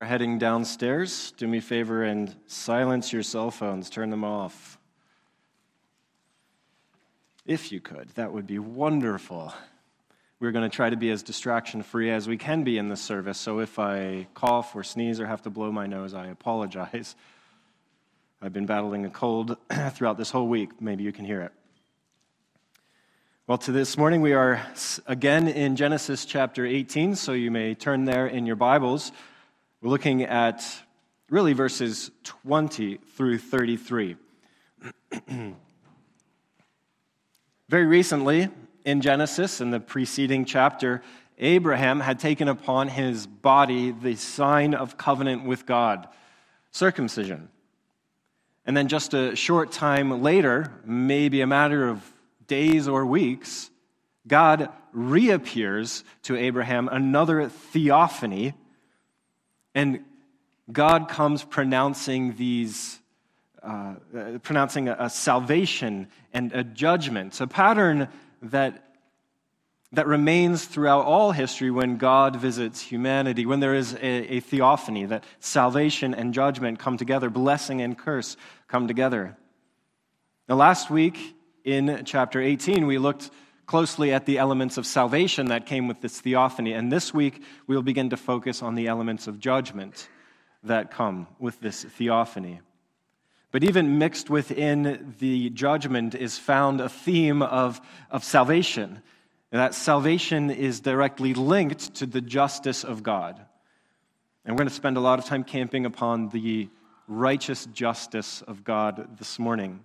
are heading downstairs, do me a favor and silence your cell phones, turn them off. If you could, that would be wonderful. We're going to try to be as distraction free as we can be in this service, so if I cough or sneeze or have to blow my nose, I apologize. I've been battling a cold throughout this whole week. Maybe you can hear it. Well, to this morning, we are again in Genesis chapter 18, so you may turn there in your Bibles. We're looking at really verses 20 through 33. Very recently in Genesis, in the preceding chapter, Abraham had taken upon his body the sign of covenant with God, circumcision. And then just a short time later, maybe a matter of days or weeks, God reappears to Abraham, another theophany and God comes pronouncing these, uh, pronouncing a, a salvation and a judgment, a pattern that that remains throughout all history when God visits humanity, when there is a, a, theophany, that salvation and judgment come together, blessing and curse come together. Now, last week in chapter 18, we looked closely at the elements of salvation that came with this theophany. And this week, we'll begin to focus on the elements of judgment that come with this theophany. But even mixed within the judgment is found a theme of, of salvation. And that salvation is directly linked to the justice of God. And we're going to spend a lot of time camping upon the righteous justice of God this morning.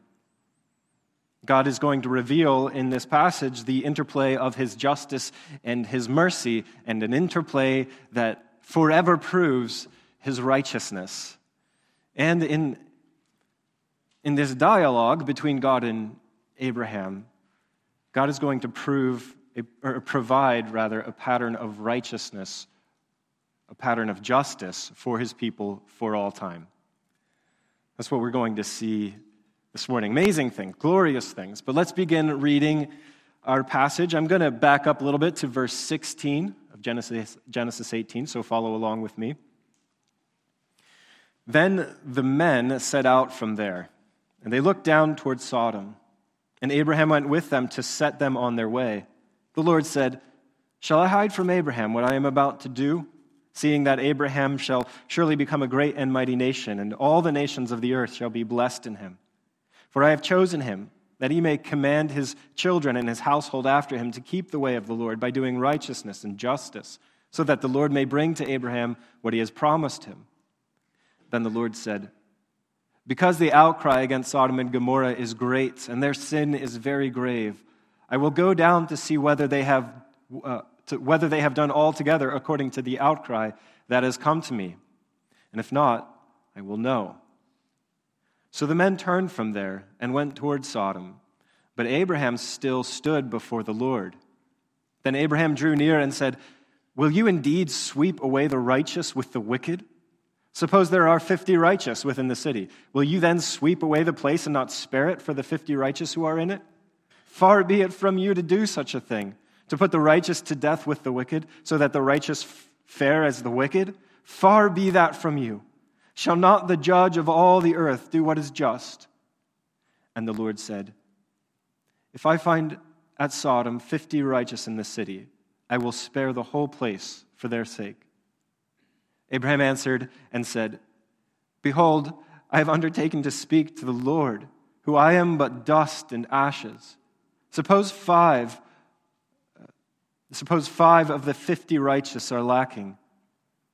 God is going to reveal in this passage the interplay of his justice and his mercy, and an interplay that forever proves his righteousness. And in, in this dialogue between God and Abraham, God is going to prove, or provide rather, a pattern of righteousness, a pattern of justice for his people for all time. That's what we're going to see this morning. Amazing things, glorious things. But let's begin reading our passage. I'm going to back up a little bit to verse 16 of Genesis, Genesis 18, so follow along with me. Then the men set out from there, and they looked down toward Sodom. And Abraham went with them to set them on their way. The Lord said, Shall I hide from Abraham what I am about to do? Seeing that Abraham shall surely become a great and mighty nation, and all the nations of the earth shall be blessed in him. For I have chosen him, that he may command his children and his household after him to keep the way of the Lord by doing righteousness and justice, so that the Lord may bring to Abraham what he has promised him. Then the Lord said, Because the outcry against Sodom and Gomorrah is great, and their sin is very grave, I will go down to see whether they have, uh, to, whether they have done altogether according to the outcry that has come to me. And if not, I will know. So the men turned from there and went toward Sodom. But Abraham still stood before the Lord. Then Abraham drew near and said, Will you indeed sweep away the righteous with the wicked? Suppose there are fifty righteous within the city. Will you then sweep away the place and not spare it for the fifty righteous who are in it? Far be it from you to do such a thing, to put the righteous to death with the wicked, so that the righteous fare as the wicked. Far be that from you. Shall not the judge of all the earth do what is just? And the Lord said, If I find at Sodom fifty righteous in the city, I will spare the whole place for their sake. Abraham answered and said, Behold, I have undertaken to speak to the Lord, who I am but dust and ashes. Suppose five, uh, suppose five of the fifty righteous are lacking.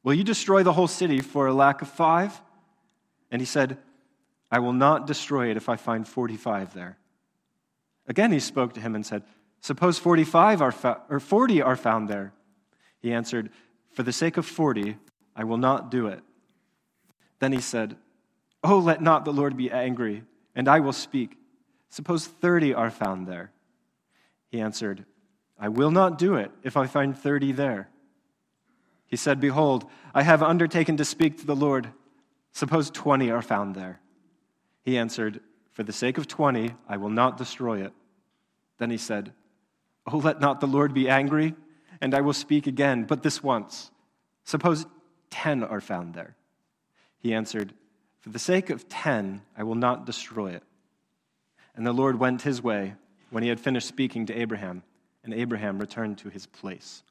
Will you destroy the whole city for a lack of five? And he said, I will not destroy it if I find 45 there. Again, he spoke to him and said, Suppose 45 are or 40 are found there. He answered, For the sake of 40, I will not do it. Then he said, Oh, let not the Lord be angry, and I will speak. Suppose 30 are found there. He answered, I will not do it if I find 30 there. He said, Behold, I have undertaken to speak to the Lord. Suppose 20 are found there. He answered, For the sake of 20, I will not destroy it. Then he said, Oh, let not the Lord be angry, and I will speak again, but this once. Suppose ten are found there? He answered, For the sake of ten, I will not destroy it. And the Lord went his way when he had finished speaking to Abraham, and Abraham returned to his place.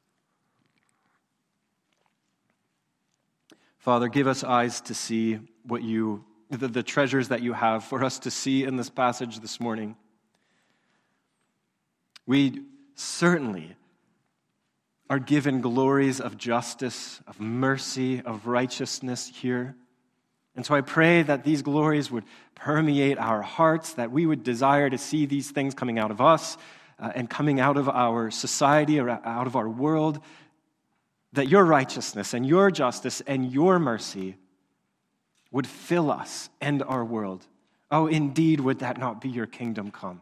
Father, give us eyes to see what you, the, the treasures that you have for us to see in this passage this morning. We certainly are given glories of justice, of mercy, of righteousness here. And so I pray that these glories would permeate our hearts, that we would desire to see these things coming out of us uh, and coming out of our society or out of our world, that your righteousness and your justice and your mercy would fill us and our world. Oh, indeed, would that not be your kingdom come?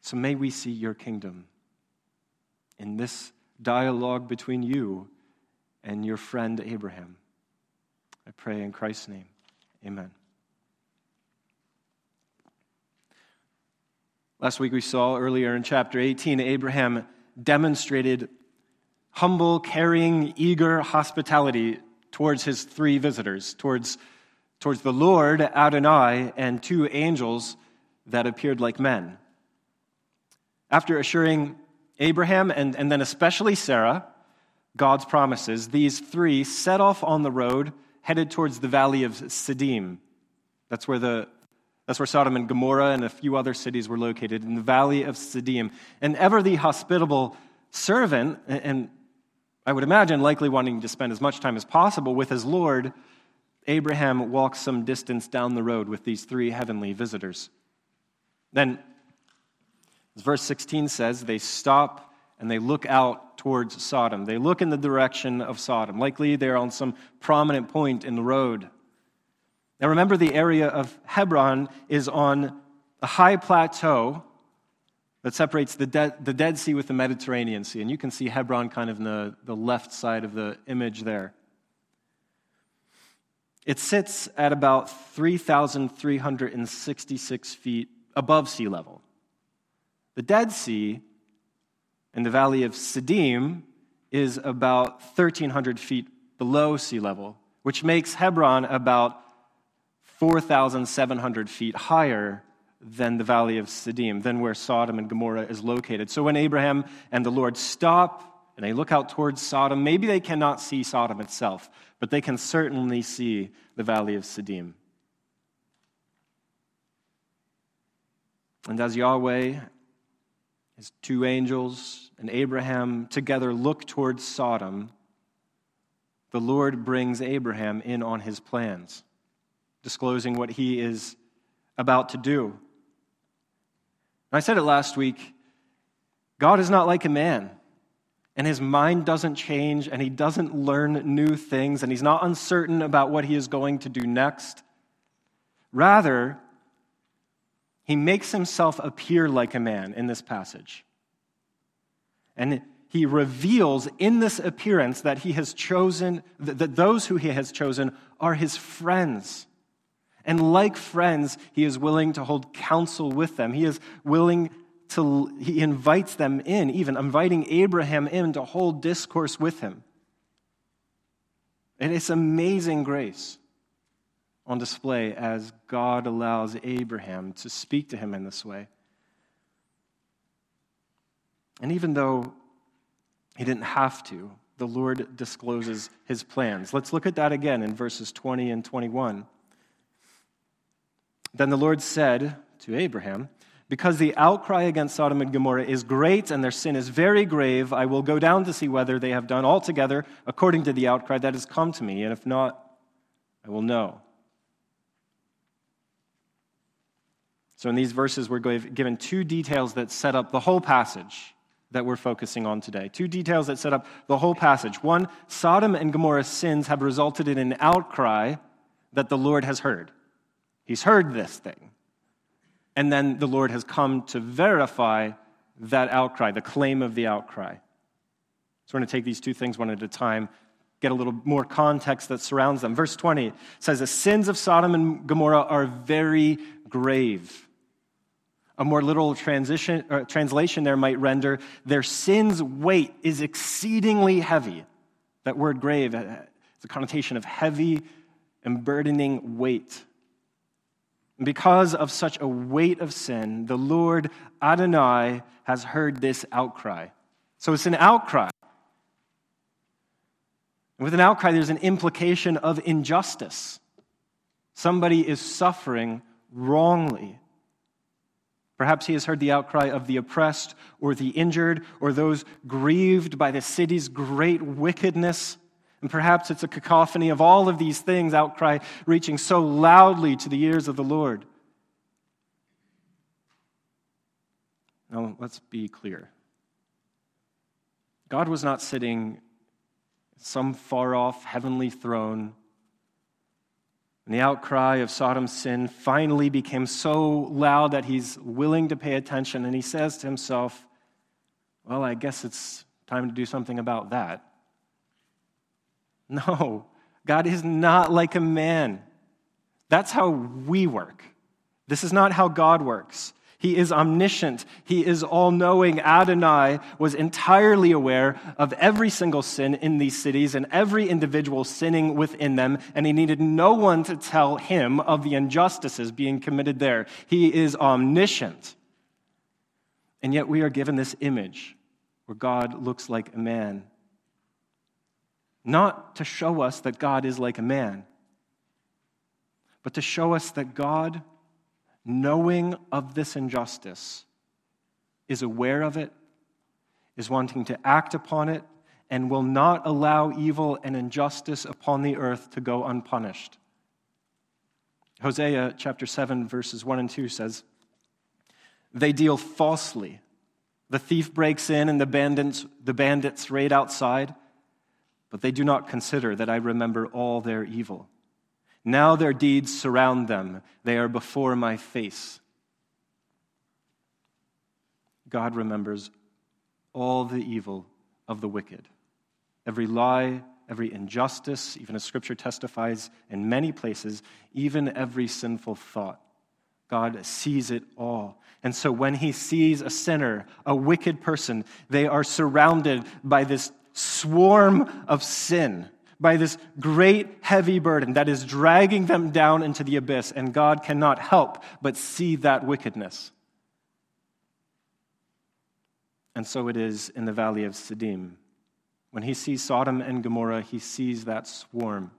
So may we see your kingdom in this dialogue between you and your friend Abraham. I pray in Christ's name. Amen. Last week we saw earlier in chapter 18, Abraham demonstrated humble, caring, eager hospitality towards his three visitors, towards, towards the Lord, Adonai, and two angels that appeared like men. After assuring Abraham and, and then especially Sarah God's promises, these three set off on the road headed towards the valley of Siddim. That's where, the, that's where Sodom and Gomorrah and a few other cities were located, in the valley of Siddim. And ever the hospitable servant, and I would imagine likely wanting to spend as much time as possible with his Lord, Abraham walks some distance down the road with these three heavenly visitors. Then as verse 16 says, they stop and they look out towards Sodom. They look in the direction of Sodom. Likely they're on some prominent point in the road. Now remember, the area of Hebron is on a high plateau that separates the, De- the Dead Sea with the Mediterranean Sea. And you can see Hebron kind of in the, the left side of the image there. It sits at about 3,366 feet above sea level. The Dead Sea in the valley of Siddim is about 1,300 feet below sea level, which makes Hebron about 4,700 feet higher than the valley of Siddim, than where Sodom and Gomorrah is located. So when Abraham and the Lord stop and they look out towards Sodom, maybe they cannot see Sodom itself, but they can certainly see the valley of Siddim. And as Yahweh his two angels and Abraham together look towards Sodom, the Lord brings Abraham in on his plans, disclosing what he is about to do. I said it last week God is not like a man, and his mind doesn't change, and he doesn't learn new things, and he's not uncertain about what he is going to do next. Rather, he makes himself appear like a man in this passage. And he reveals in this appearance that he has chosen, that those who he has chosen are his friends. And like friends, he is willing to hold counsel with them. He is willing to, he invites them in, even inviting Abraham in to hold discourse with him. And it's amazing grace on display as God allows Abraham to speak to him in this way. And even though he didn't have to, the Lord discloses his plans. Let's look at that again in verses 20 and 21. Then the Lord said to Abraham, Because the outcry against Sodom and Gomorrah is great and their sin is very grave, I will go down to see whether they have done altogether according to the outcry that has come to me, and if not, I will know. So, in these verses, we're given two details that set up the whole passage that we're focusing on today. Two details that set up the whole passage. One, Sodom and Gomorrah's sins have resulted in an outcry that the Lord has heard. He's heard this thing. And then the Lord has come to verify that outcry, the claim of the outcry. So, we're going to take these two things one at a time, get a little more context that surrounds them. Verse 20 says, The sins of Sodom and Gomorrah are very grave. A more literal transition, uh, translation there might render their sin's weight is exceedingly heavy. That word grave has a connotation of heavy and burdening weight. Because of such a weight of sin, the Lord Adonai has heard this outcry. So it's an outcry. And with an outcry, there's an implication of injustice. Somebody is suffering wrongly. Perhaps he has heard the outcry of the oppressed or the injured or those grieved by the city's great wickedness. And perhaps it's a cacophony of all of these things, outcry reaching so loudly to the ears of the Lord. Now, let's be clear. God was not sitting some far off heavenly throne. And the outcry of Sodom's sin finally became so loud that he's willing to pay attention. And he says to himself, Well, I guess it's time to do something about that. No, God is not like a man. That's how we work. This is not how God works. He is omniscient. He is all knowing. Adonai was entirely aware of every single sin in these cities and every individual sinning within them, and he needed no one to tell him of the injustices being committed there. He is omniscient. And yet we are given this image where God looks like a man. Not to show us that God is like a man, but to show us that God knowing of this injustice, is aware of it, is wanting to act upon it, and will not allow evil and injustice upon the earth to go unpunished. Hosea chapter 7, verses 1 and 2 says, They deal falsely. The thief breaks in and the bandits, the bandits raid outside, but they do not consider that I remember all their evil. Now their deeds surround them, they are before my face. God remembers all the evil of the wicked. Every lie, every injustice, even as scripture testifies in many places, even every sinful thought. God sees it all. And so when he sees a sinner, a wicked person, they are surrounded by this swarm of sin by this great heavy burden that is dragging them down into the abyss, and God cannot help but see that wickedness. And so it is in the valley of Siddim. When he sees Sodom and Gomorrah, he sees that swarm.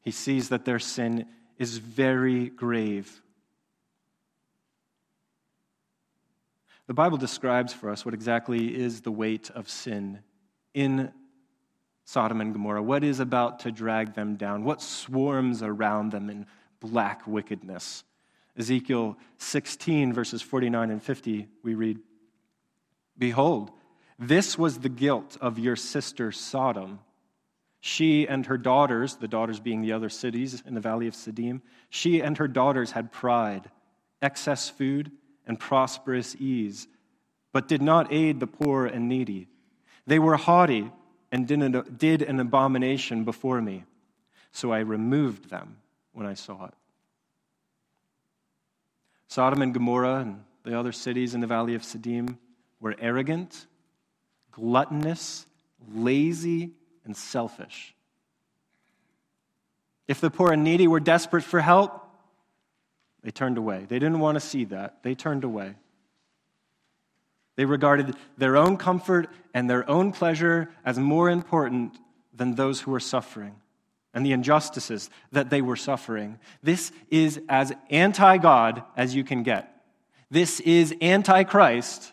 He sees that their sin is very grave. The Bible describes for us what exactly is the weight of sin in Sodom and Gomorrah? What is about to drag them down? What swarms around them in black wickedness? Ezekiel 16, verses 49 and 50, we read Behold, this was the guilt of your sister Sodom. She and her daughters, the daughters being the other cities in the valley of Siddim, she and her daughters had pride, excess food, and prosperous ease, but did not aid the poor and needy. They were haughty and did an abomination before me. So I removed them when I saw it. Sodom and Gomorrah and the other cities in the valley of Siddim were arrogant, gluttonous, lazy, and selfish. If the poor and needy were desperate for help, they turned away. They didn't want to see that. They turned away. They regarded their own comfort and their own pleasure as more important than those who were suffering and the injustices that they were suffering. This is as anti God as you can get. This is anti Christ,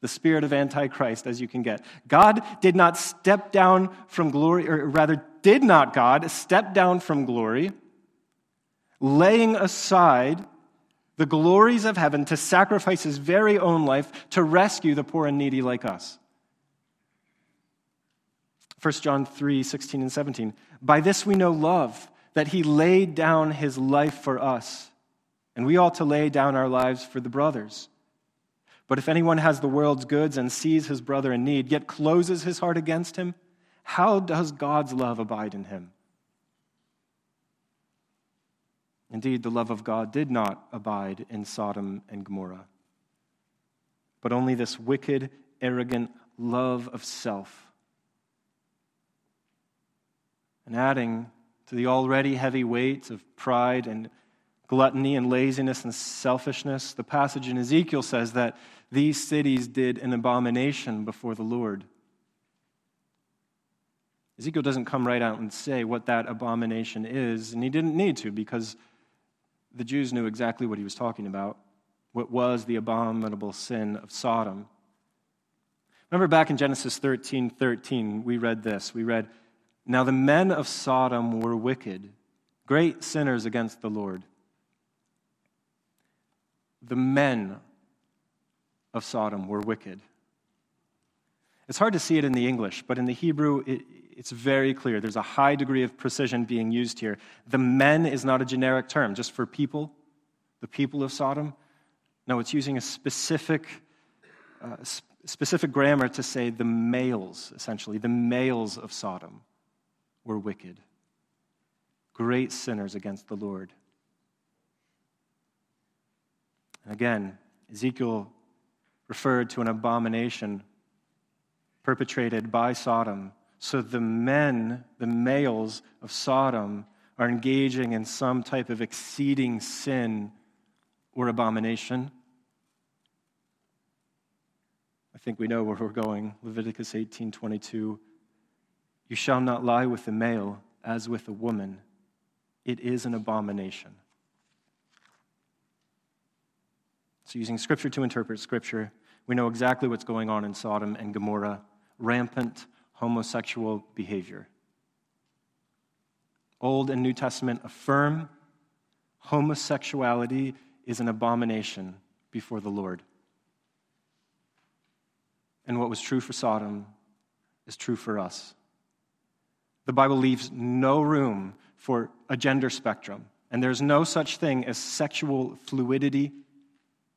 the spirit of antichrist as you can get. God did not step down from glory, or rather, did not God step down from glory, laying aside the glories of heaven to sacrifice his very own life to rescue the poor and needy like us. 1 John 3 16 and 17. By this we know love, that he laid down his life for us, and we ought to lay down our lives for the brothers. But if anyone has the world's goods and sees his brother in need, yet closes his heart against him, how does God's love abide in him? Indeed, the love of God did not abide in Sodom and Gomorrah, but only this wicked, arrogant love of self And adding to the already heavy weight of pride and gluttony and laziness and selfishness, the passage in Ezekiel says that these cities did an abomination before the Lord. Ezekiel doesn't come right out and say what that abomination is, and he didn't need to because the Jews knew exactly what he was talking about what was the abominable sin of Sodom. Remember back in Genesis 13 13, we read this. We read, Now the men of Sodom were wicked, great sinners against the Lord. The men of Sodom were wicked. It's hard to see it in the English, but in the Hebrew, it, it's very clear. There's a high degree of precision being used here. The men is not a generic term just for people, the people of Sodom. No, it's using a specific, uh, specific grammar to say the males, essentially. The males of Sodom were wicked, great sinners against the Lord. And again, Ezekiel referred to an abomination perpetrated by Sodom. So the men, the males of Sodom, are engaging in some type of exceeding sin or abomination. I think we know where we're going. Leviticus 18:22. You shall not lie with a male as with a woman. It is an abomination. So, using Scripture to interpret Scripture, we know exactly what's going on in Sodom and Gomorrah rampant homosexual behavior. Old and New Testament affirm homosexuality is an abomination before the Lord. And what was true for Sodom is true for us. The Bible leaves no room for a gender spectrum, and there's no such thing as sexual fluidity.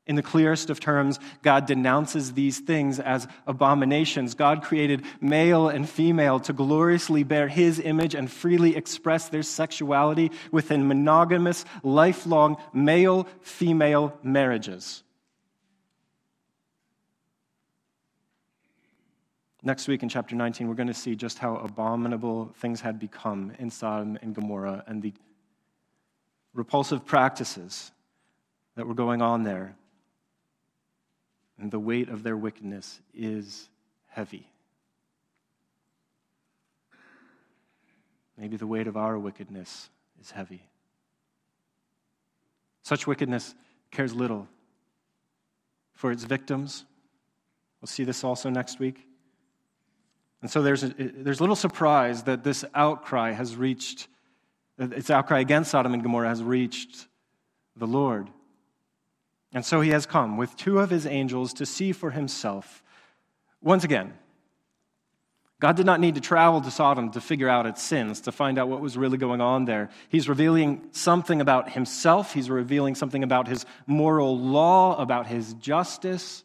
In the clearest of terms, God denounces these things as abominations. God created male and female to gloriously bear his image and freely express their sexuality within monogamous, lifelong male female marriages. Next week in chapter 19, we're going to see just how abominable things had become in Sodom and Gomorrah and the repulsive practices that were going on there. And the weight of their wickedness is heavy. Maybe the weight of our wickedness is heavy. Such wickedness cares little for its victims. We'll see this also next week. And so there's, a, there's little surprise that this outcry has reached, its outcry against Sodom and Gomorrah has reached the Lord. And so he has come with two of his angels to see for himself. Once again, God did not need to travel to Sodom to figure out its sins, to find out what was really going on there. He's revealing something about himself, he's revealing something about his moral law, about his justice.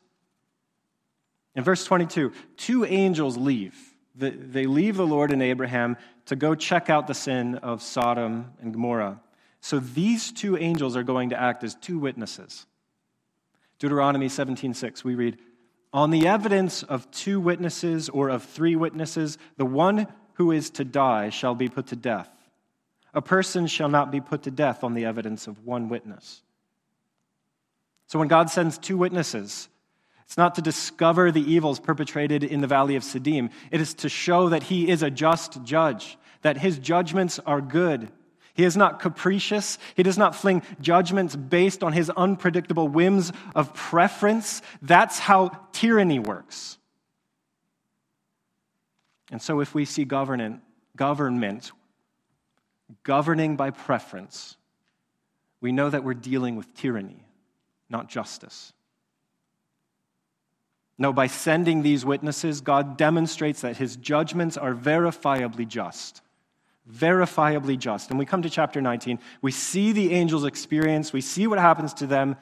In verse 22, two angels leave. They leave the Lord and Abraham to go check out the sin of Sodom and Gomorrah. So these two angels are going to act as two witnesses. Deuteronomy 17:6 we read, "On the evidence of two witnesses or of three witnesses, the one who is to die shall be put to death. A person shall not be put to death on the evidence of one witness." So when God sends two witnesses, it's not to discover the evils perpetrated in the valley of Siddim. It is to show that he is a just judge, that his judgments are good. He is not capricious. He does not fling judgments based on his unpredictable whims of preference. That's how tyranny works. And so, if we see government, government governing by preference, we know that we're dealing with tyranny, not justice. No, by sending these witnesses, God demonstrates that his judgments are verifiably just. Verifiably just. And we come to chapter 19, we see the angels' experience, we see what happens to them,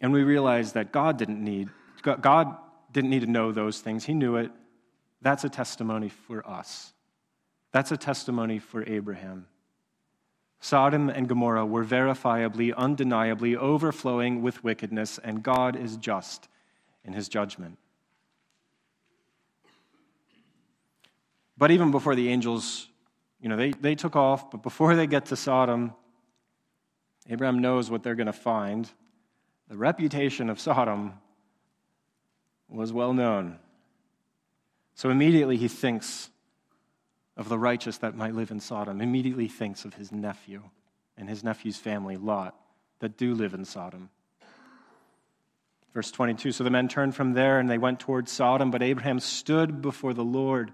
and we realize that God didn't need God didn't need to know those things. He knew it. That's a testimony for us. That's a testimony for Abraham. Sodom and Gomorrah were verifiably, undeniably overflowing with wickedness, and God is just in his judgment. But even before the angels, you know, they, they took off, but before they get to Sodom, Abraham knows what they're going to find. The reputation of Sodom was well known. So immediately he thinks of the righteous that might live in Sodom, immediately thinks of his nephew and his nephew's family, Lot, that do live in Sodom. Verse 22 So the men turned from there and they went towards Sodom, but Abraham stood before the Lord.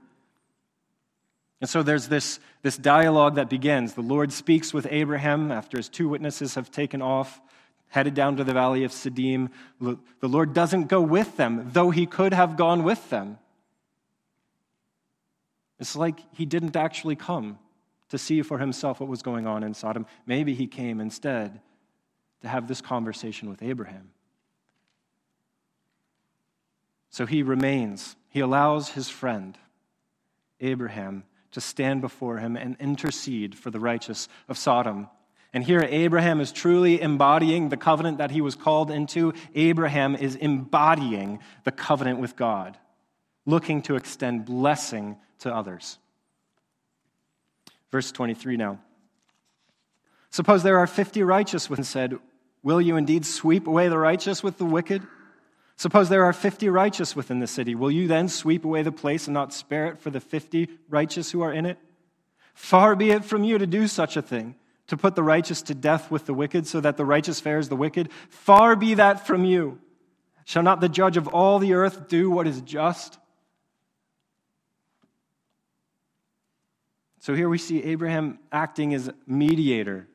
And so there's this, this dialogue that begins. The Lord speaks with Abraham after his two witnesses have taken off, headed down to the valley of Siddim. The Lord doesn't go with them, though he could have gone with them. It's like he didn't actually come to see for himself what was going on in Sodom. Maybe he came instead to have this conversation with Abraham. So he remains. He allows his friend, Abraham, to stand before him and intercede for the righteous of Sodom. And here, Abraham is truly embodying the covenant that he was called into. Abraham is embodying the covenant with God, looking to extend blessing to others. Verse 23 now. Suppose there are 50 righteous, when said, Will you indeed sweep away the righteous with the wicked? Suppose there are 50 righteous within the city. Will you then sweep away the place and not spare it for the 50 righteous who are in it? Far be it from you to do such a thing, to put the righteous to death with the wicked, so that the righteous fares the wicked. Far be that from you. Shall not the judge of all the earth do what is just? So here we see Abraham acting as mediator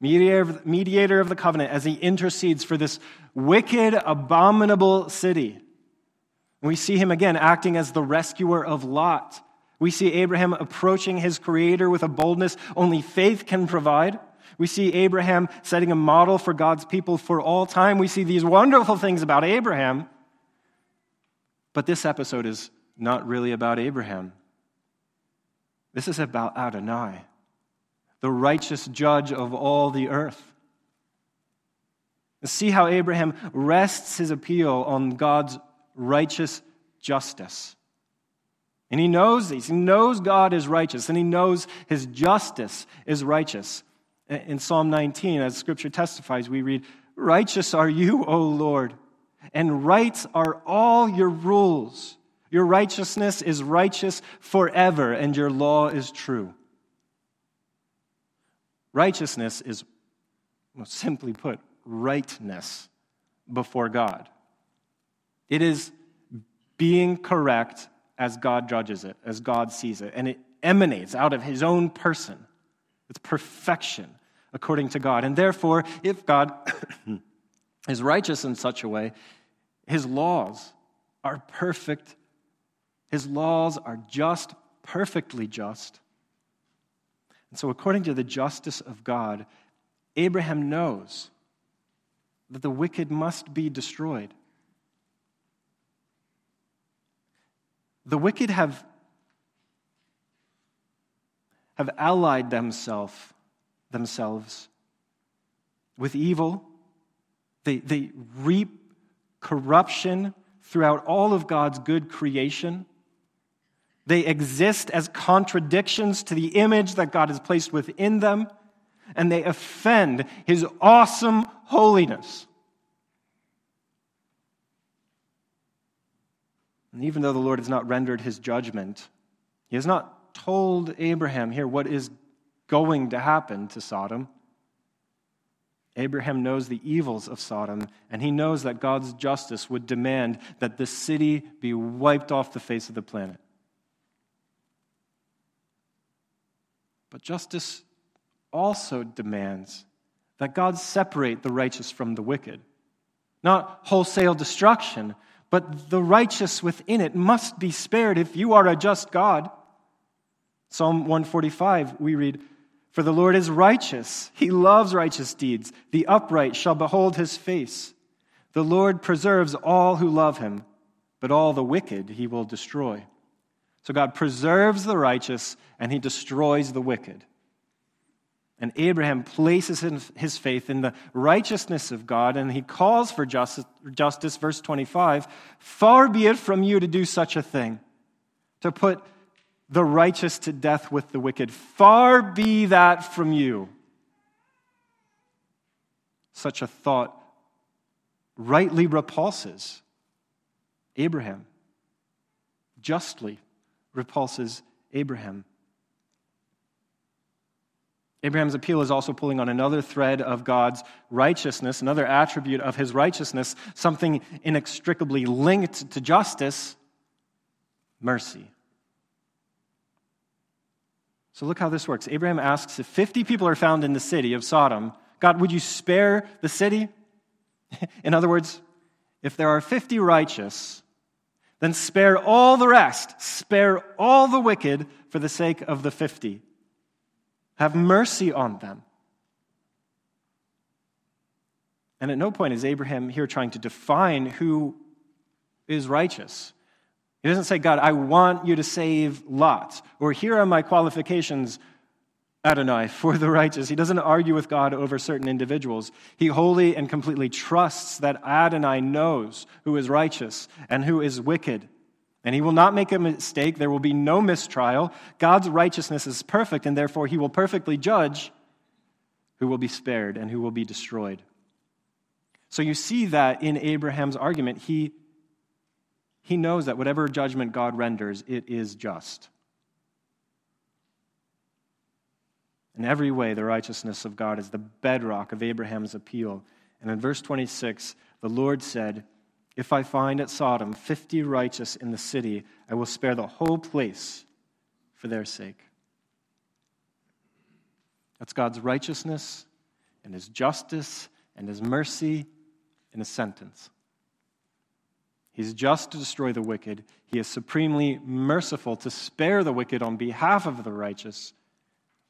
mediator, of the covenant, as he intercedes for this wicked, abominable city. we see him again acting as the rescuer of Lot. We see Abraham approaching his creator with a boldness only faith can provide. We see Abraham setting a model for God's people for all time. We see these wonderful things about Abraham. But this episode is not really about Abraham. This is about Adonai the righteous judge of all the earth. See how Abraham rests his appeal on God's righteous justice. And he knows these. He knows God is righteous, and he knows his justice is righteous. In Psalm 19, as scripture testifies, we read, Righteous are you, O Lord, and right are all your rules. Your righteousness is righteous forever, and your law is true. Righteousness is, well, simply put, rightness before God. It is being correct as God judges it, as God sees it, and it emanates out of his own person. It's perfection according to God. And therefore, if God is righteous in such a way, his laws are perfect. His laws are just, perfectly just. And so, according to the justice of God, Abraham knows that the wicked must be destroyed. The wicked have, have allied themselves, themselves with evil. They, they reap corruption throughout all of God's good creation. They exist as contradictions to the image that God has placed within them, and they offend his awesome holiness. And even though the Lord has not rendered his judgment, he has not told Abraham here what is going to happen to Sodom. Abraham knows the evils of Sodom, and he knows that God's justice would demand that the city be wiped off the face of the planet. But justice also demands that God separate the righteous from the wicked. Not wholesale destruction, but the righteous within it must be spared if you are a just God. Psalm 145, we read, For the Lord is righteous. He loves righteous deeds. The upright shall behold his face. The Lord preserves all who love him, but all the wicked he will destroy. So God preserves the righteous and he destroys the wicked. And Abraham places his faith in the righteousness of God and he calls for justice, justice, verse 25 Far be it from you to do such a thing, to put the righteous to death with the wicked. Far be that from you. Such a thought rightly repulses Abraham, justly repulses Abraham. Abraham's appeal is also pulling on another thread of God's righteousness, another attribute of his righteousness, something inextricably linked to justice mercy. So look how this works. Abraham asks if 50 people are found in the city of Sodom, God, would you spare the city? in other words, if there are 50 righteous, then spare all the rest, spare all the wicked for the sake of the 50. Have mercy on them. And at no point is Abraham here trying to define who is righteous. He doesn't say, God, I want you to save Lot, or here are my qualifications, Adonai, for the righteous. He doesn't argue with God over certain individuals. He wholly and completely trusts that Adonai knows who is righteous and who is wicked. And he will not make a mistake. There will be no mistrial. God's righteousness is perfect, and therefore he will perfectly judge who will be spared and who will be destroyed. So you see that in Abraham's argument. He he knows that whatever judgment God renders, it is just. In every way, the righteousness of God is the bedrock of Abraham's appeal. And in verse 26, the Lord said, If I find at Sodom 50 righteous in the city, I will spare the whole place for their sake. That's God's righteousness and his justice and his mercy in a sentence. He's just to destroy the wicked. He is supremely merciful to spare the wicked on behalf of the righteous.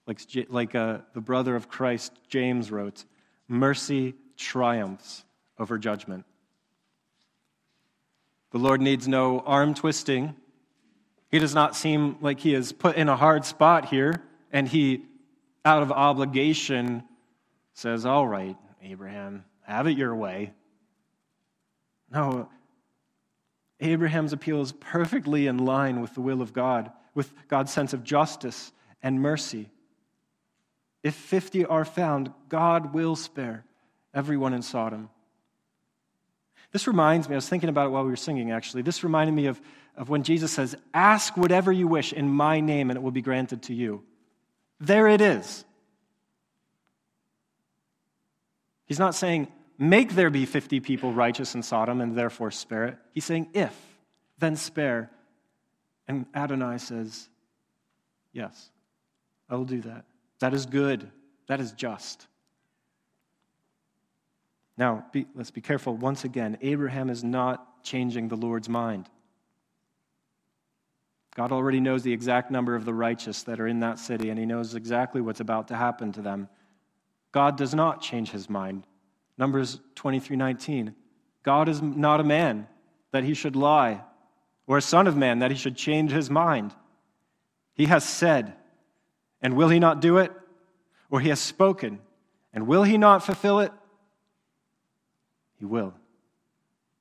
Like, like uh, the brother of Christ, James, wrote, mercy triumphs over judgment. The Lord needs no arm twisting. He does not seem like he is put in a hard spot here, and he, out of obligation, says, All right, Abraham, have it your way. No, Abraham's appeal is perfectly in line with the will of God, with God's sense of justice and mercy. If 50 are found, God will spare everyone in Sodom. This reminds me, I was thinking about it while we were singing actually. This reminded me of, of when Jesus says, Ask whatever you wish in my name and it will be granted to you. There it is. He's not saying, Make there be 50 people righteous in Sodom and therefore spare it. He's saying, if, then spare. And Adonai says, yes, I will do that. That is good. That is just. Now, be, let's be careful. Once again, Abraham is not changing the Lord's mind. God already knows the exact number of the righteous that are in that city, and he knows exactly what's about to happen to them. God does not change his mind. Numbers 23:19. God is not a man that he should lie, or a son of man that he should change his mind. He has said, and will he not do it? Or he has spoken, and will he not fulfill it? He will.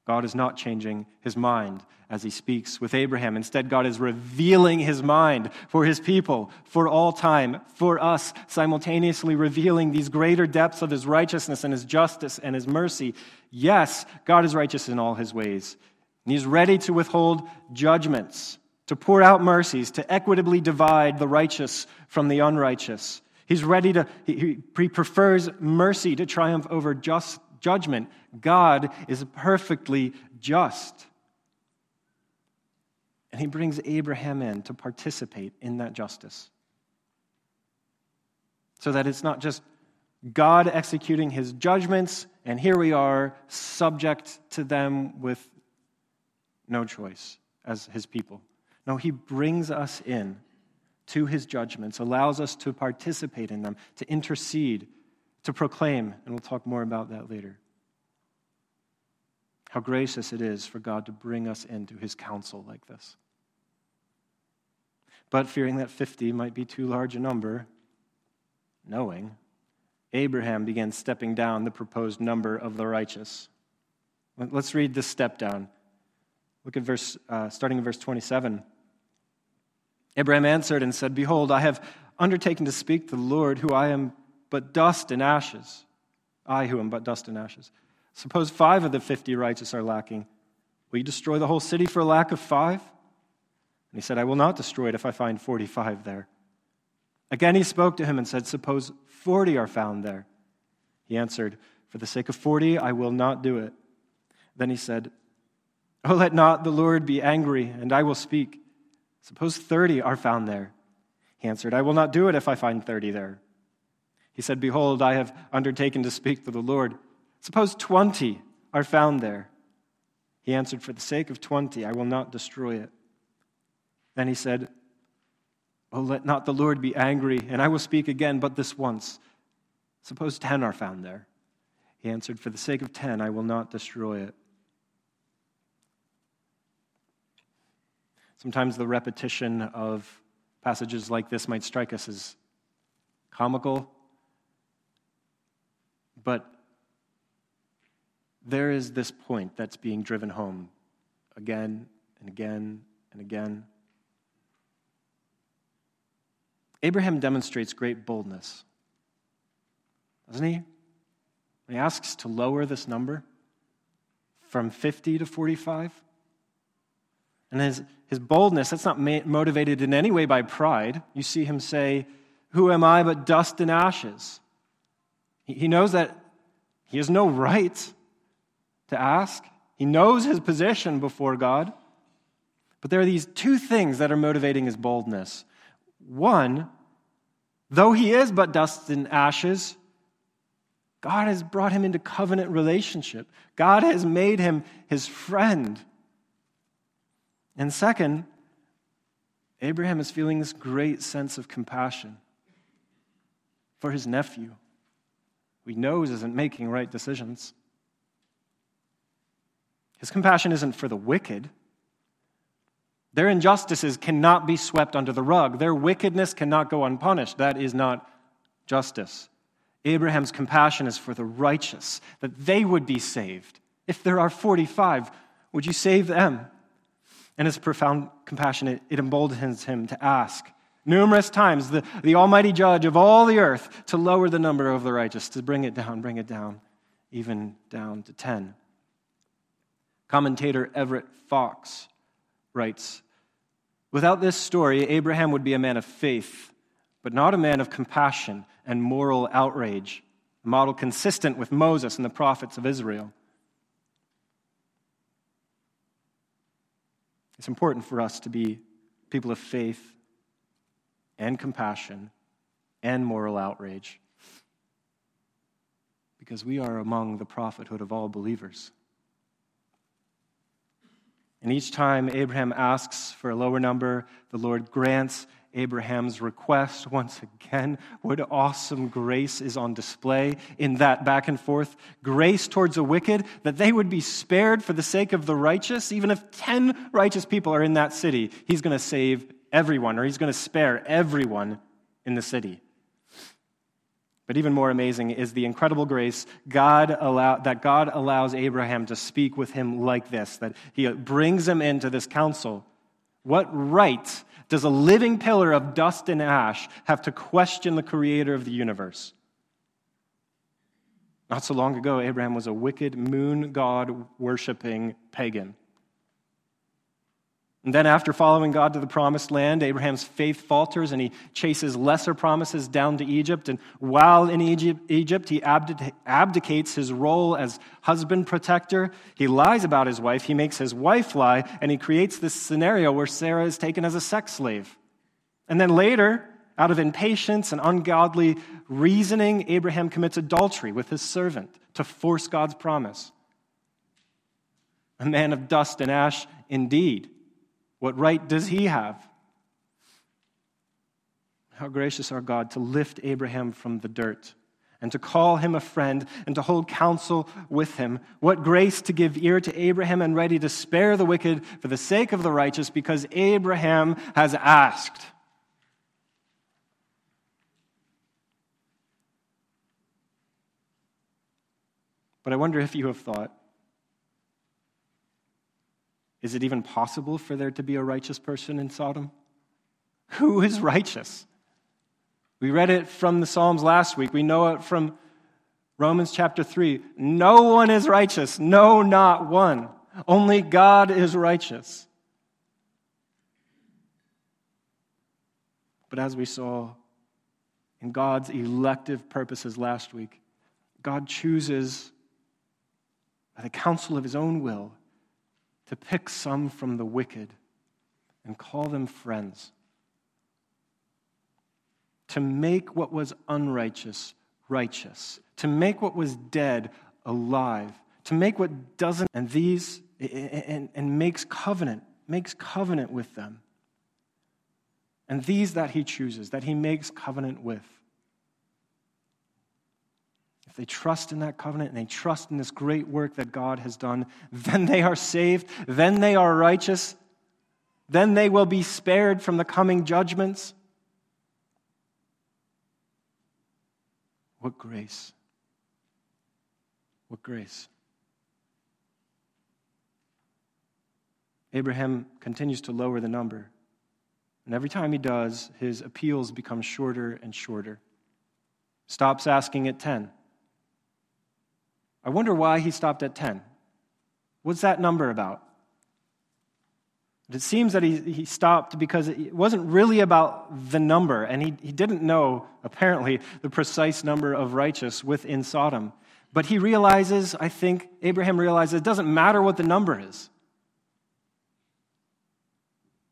God is not changing his mind as he speaks with Abraham. Instead, God is revealing his mind for his people for all time, for us, simultaneously revealing these greater depths of his righteousness and his justice and his mercy. Yes, God is righteous in all his ways. And he's ready to withhold judgments, to pour out mercies, to equitably divide the righteous from the unrighteous. He's ready to, he, he prefers mercy to triumph over just judgment. God is perfectly just. And he brings Abraham in to participate in that justice. So that it's not just God executing his judgments, and here we are, subject to them with no choice as his people. No, he brings us in to his judgments, allows us to participate in them, to intercede, to proclaim, and we'll talk more about that later. How gracious it is for God to bring us into his counsel like this. But fearing that 50 might be too large a number, knowing, Abraham began stepping down the proposed number of the righteous. Let's read this step down. Look at verse, uh, starting in verse 27. Abraham answered and said, Behold, I have undertaken to speak to the Lord, who I am but dust and ashes. I who am but dust and ashes. Suppose five of the fifty righteous are lacking. Will you destroy the whole city for lack of five? And he said, I will not destroy it if I find 45 there. Again he spoke to him and said, Suppose 40 are found there. He answered, For the sake of 40, I will not do it. Then he said, Oh, let not the Lord be angry, and I will speak. Suppose 30 are found there. He answered, I will not do it if I find 30 there. He said, Behold, I have undertaken to speak to the Lord. Suppose 20 are found there. He answered, For the sake of 20, I will not destroy it. Then he said, Oh, let not the Lord be angry, and I will speak again, but this once. Suppose 10 are found there. He answered, For the sake of 10, I will not destroy it. Sometimes the repetition of passages like this might strike us as comical, but there is this point that's being driven home again and again and again. Abraham demonstrates great boldness, doesn't he? When he asks to lower this number from 50 to 45. And his, his boldness, that's not ma- motivated in any way by pride. You see him say, Who am I but dust and ashes? He, knows that he has no right to ask, he knows his position before God. But there are these two things that are motivating his boldness. One, though he is but dust and ashes, God has brought him into covenant relationship. God has made him his friend. And second, Abraham is feeling this great sense of compassion for his nephew, he knows isn't making right decisions. His compassion isn't for the wicked, their injustices cannot be swept under the rug. Their wickedness cannot go unpunished. That is not justice. Abraham's compassion is for the righteous, that they would be saved. If there are 45, would you save them? And his profound compassion, it emboldens him to ask numerous times the, the Almighty Judge of all the earth to lower the number of the righteous, to bring it down, bring it down, even down to 10. Commentator Everett Fox writes Without this story, Abraham would be a man of faith, but not a man of compassion and moral outrage, a model consistent with Moses and the prophets of Israel. It's important for us to be people of faith and compassion and moral outrage because we are among the prophethood of all believers. And each time Abraham asks for a lower number, the Lord grants Abraham's request. Once again, what awesome grace is on display in that back and forth. Grace towards the wicked, that they would be spared for the sake of the righteous. Even if 10 righteous people are in that city, he's going to save everyone, or he's going to spare everyone in the city. But even more amazing is the incredible grace God allow, that God allows Abraham to speak with him like this, that he brings him into this council. What right does a living pillar of dust and ash have to question the creator of the universe? Not so long ago, Abraham was a wicked moon god worshiping pagan. And then, after following God to the promised land, Abraham's faith falters and he chases lesser promises down to Egypt. And while in Egypt, he abdicates his role as husband protector. He lies about his wife, he makes his wife lie, and he creates this scenario where Sarah is taken as a sex slave. And then later, out of impatience and ungodly reasoning, Abraham commits adultery with his servant to force God's promise. A man of dust and ash indeed. What right does he have? How gracious our God to lift Abraham from the dirt and to call him a friend and to hold counsel with him. What grace to give ear to Abraham and ready to spare the wicked for the sake of the righteous because Abraham has asked. But I wonder if you have thought is it even possible for there to be a righteous person in Sodom? Who is righteous? We read it from the Psalms last week. We know it from Romans chapter 3. No one is righteous. No, not one. Only God is righteous. But as we saw in God's elective purposes last week, God chooses, by the counsel of his own will, to pick some from the wicked and call them friends, to make what was unrighteous righteous, to make what was dead alive, to make what doesn't, and these, and, and makes covenant, makes covenant with them. And these that he chooses, that he makes covenant with. They trust in that covenant and they trust in this great work that God has done, then they are saved, then they are righteous, then they will be spared from the coming judgments. What grace! What grace! Abraham continues to lower the number. And every time he does, his appeals become shorter and shorter. Stops asking at 10. I wonder why he stopped at 10. What's that number about? It seems that he, he stopped because it wasn't really about the number, and he, he didn't know, apparently, the precise number of righteous within Sodom. But he realizes, I think, Abraham realizes it doesn't matter what the number is.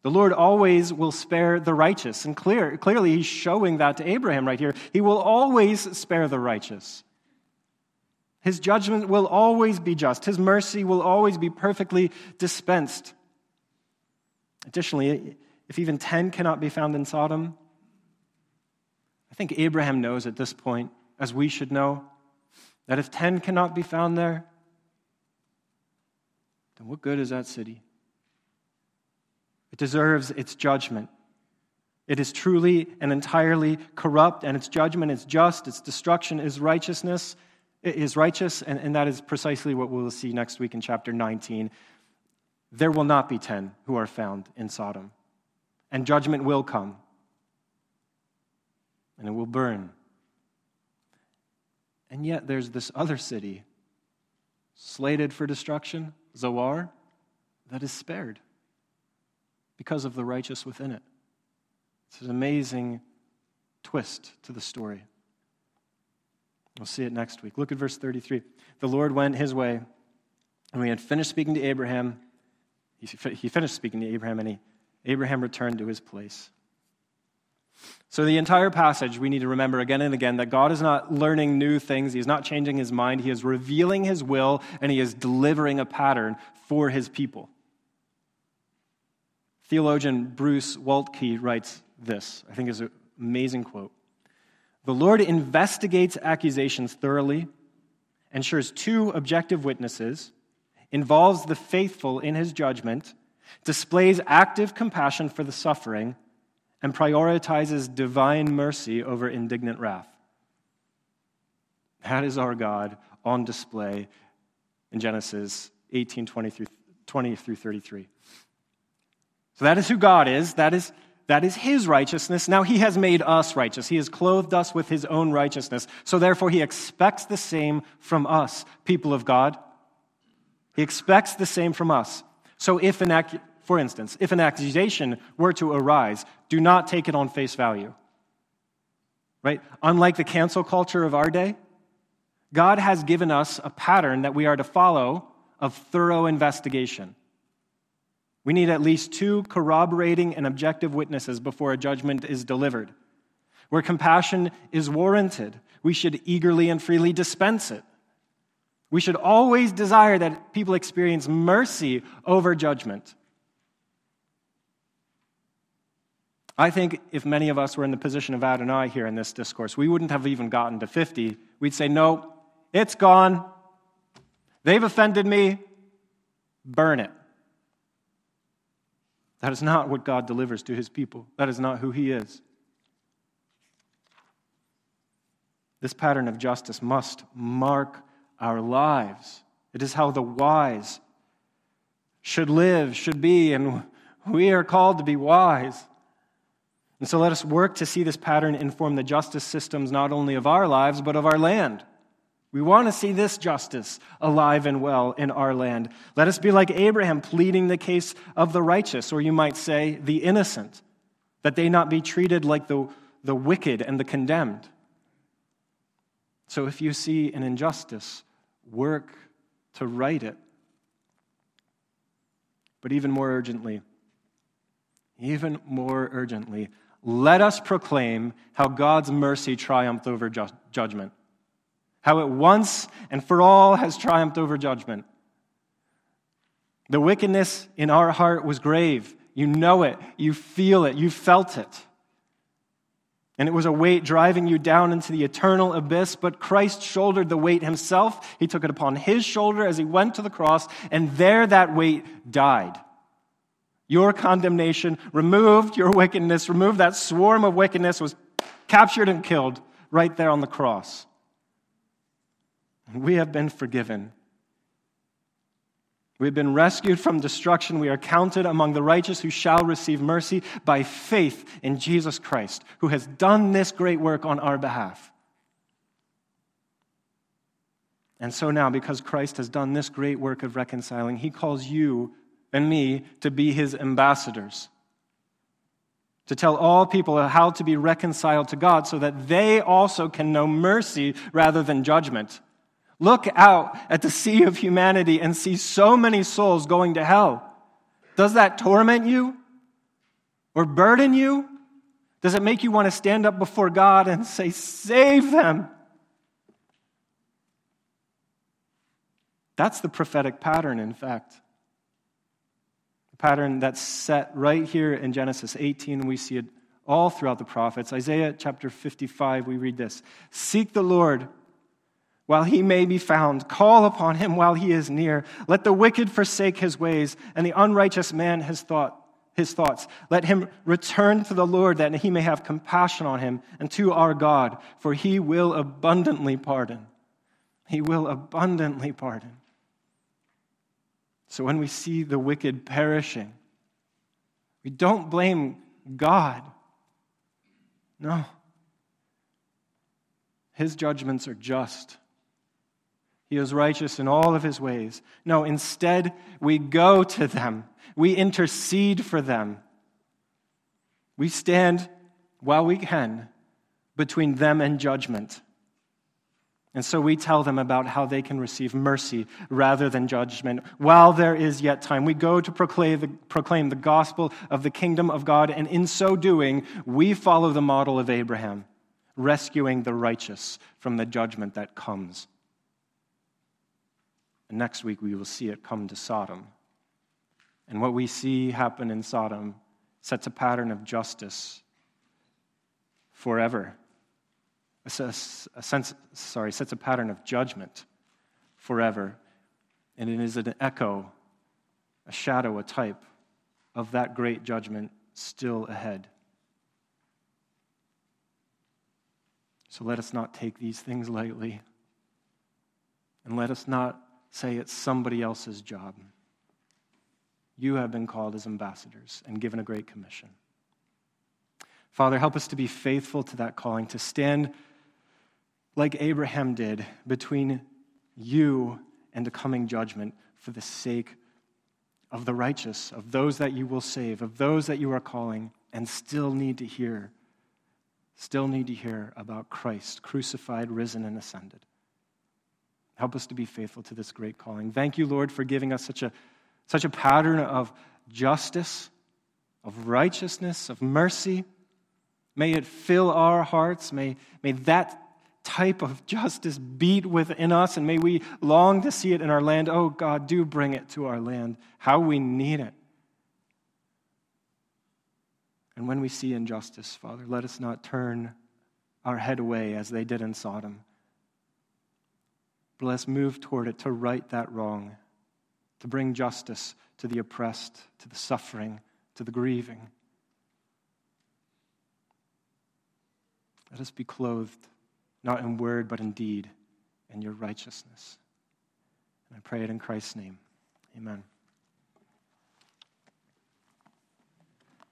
The Lord always will spare the righteous. And clear, clearly, he's showing that to Abraham right here. He will always spare the righteous. His judgment will always be just. His mercy will always be perfectly dispensed. Additionally, if even 10 cannot be found in Sodom, I think Abraham knows at this point, as we should know, that if 10 cannot be found there, then what good is that city? It deserves its judgment. It is truly and entirely corrupt, and its judgment is just, its destruction is righteousness, is righteous, and, and that is precisely what we'll see next week in chapter 19 there will not be 10 who are found in Sodom. And judgment will come, and it will burn. And yet there's this other city, slated for destruction, Zoar, that is spared because of the righteous within it. It's an amazing twist to the story. We'll see it next week. Look at verse 33. The Lord went his way, and we had finished speaking to Abraham he finished speaking to Abraham, and he, Abraham returned to his place. So, the entire passage, we need to remember again and again that God is not learning new things. He is not changing his mind. He is revealing his will, and he is delivering a pattern for his people. Theologian Bruce Waltke writes this, I think is an amazing quote. The Lord investigates accusations thoroughly, ensures two objective witnesses, involves the faithful in his judgment, displays active compassion for the suffering, and prioritizes divine mercy over indignant wrath. That is our God on display in Genesis 18 20 through, 20 through 33. So that is who God is. That is, that is his righteousness. Now he has made us righteous. He has clothed us with his own righteousness. So therefore, he expects the same from us, people of God. He expects the same from us. So, if an ac- for instance, if an accusation were to arise, do not take it on face value. Right? Unlike the cancel culture of our day, God has given us a pattern that we are to follow of thorough investigation. We need at least two corroborating and objective witnesses before a judgment is delivered. Where compassion is warranted, we should eagerly and freely dispense it. We should always desire that people experience mercy over judgment. I think if many of us were in the position of Adonai here in this discourse, we wouldn't have even gotten to 50. We'd say, No, it's gone. They've offended me. Burn it. That is not what God delivers to his people. That is not who he is. This pattern of justice must mark our lives. It is how the wise should live, should be, and we are called to be wise. And so let us work to see this pattern inform the justice systems not only of our lives, but of our land. We want to see this justice alive and well in our land. Let us be like Abraham, pleading the case of the righteous, or you might say the innocent, that they not be treated like the, the wicked and the condemned. So if you see an injustice, work to right it. But even more urgently, even more urgently, let us proclaim how God's mercy triumphed over ju- judgment, how it once and for all has triumphed over judgment. The wickedness in our heart was grave. You know it, you feel it, you felt it. And it was a weight driving you down into the eternal abyss, but Christ shouldered the weight himself. He took it upon his shoulder as he went to the cross, and there that weight died. Your condemnation removed your wickedness, removed that swarm of wickedness, was captured and killed right there on the cross. We have been forgiven. We have been rescued from destruction. We are counted among the righteous who shall receive mercy by faith in Jesus Christ, who has done this great work on our behalf. And so now, because Christ has done this great work of reconciling, he calls you and me to be his ambassadors, to tell all people how to be reconciled to God so that they also can know mercy rather than judgment. Look out at the sea of humanity and see so many souls going to hell. Does that torment you or burden you? Does it make you want to stand up before God and say, Save them? That's the prophetic pattern, in fact The pattern that's set right here in Genesis 18. We see it all throughout the prophets. Isaiah chapter 55, we read this Seek the Lord while he may be found, call upon him while he is near. Let the wicked forsake his ways, and the unrighteous man his thought. His thoughts. Let him return to the Lord that he may have compassion on him and to our God, for he will abundantly pardon. He will abundantly pardon. So when we see the wicked perishing, we don't blame God. No. His judgments are just. He is righteous in all of his ways. No, instead, we go to them. We intercede for them. We stand while we can between them and judgment. And so we tell them about how they can receive mercy rather than judgment while there is yet time. We go to proclaim the, proclaim the gospel of the kingdom of God, and in so doing, we follow the model of Abraham, rescuing the righteous from the judgment that comes. And next week, we will see it come to Sodom. And what we see happen in Sodom sets a pattern of justice forever a, sense, sorry, sets a pattern of judgment forever. And it is an echo, a shadow, a type of that great judgment still ahead. So let us not take these things lightly. And let us not say it's somebody else's job. You have been called as ambassadors and given a great commission. Father, help us to be faithful to that calling, to stand like Abraham did, between you and the coming judgment for the sake of the righteous, of those that you will save, of those that you are calling and still need to hear, still need to hear about Christ, crucified, risen, and ascended. Help us to be faithful to this great calling. Thank you, Lord, for giving us such a, such a pattern of justice, of righteousness, of mercy. May it fill our hearts. May, may that type of justice beat within us, and may we long to see it in our land. Oh, God, do bring it to our land. How we need it. And when we see injustice, Father, let us not turn our head away as they did in Sodom. But let's move toward it to right that wrong, to bring justice to the oppressed, to the suffering, to the grieving. Let us be clothed not in word, but in deed, in your righteousness. And I pray it in Christ's name. Amen.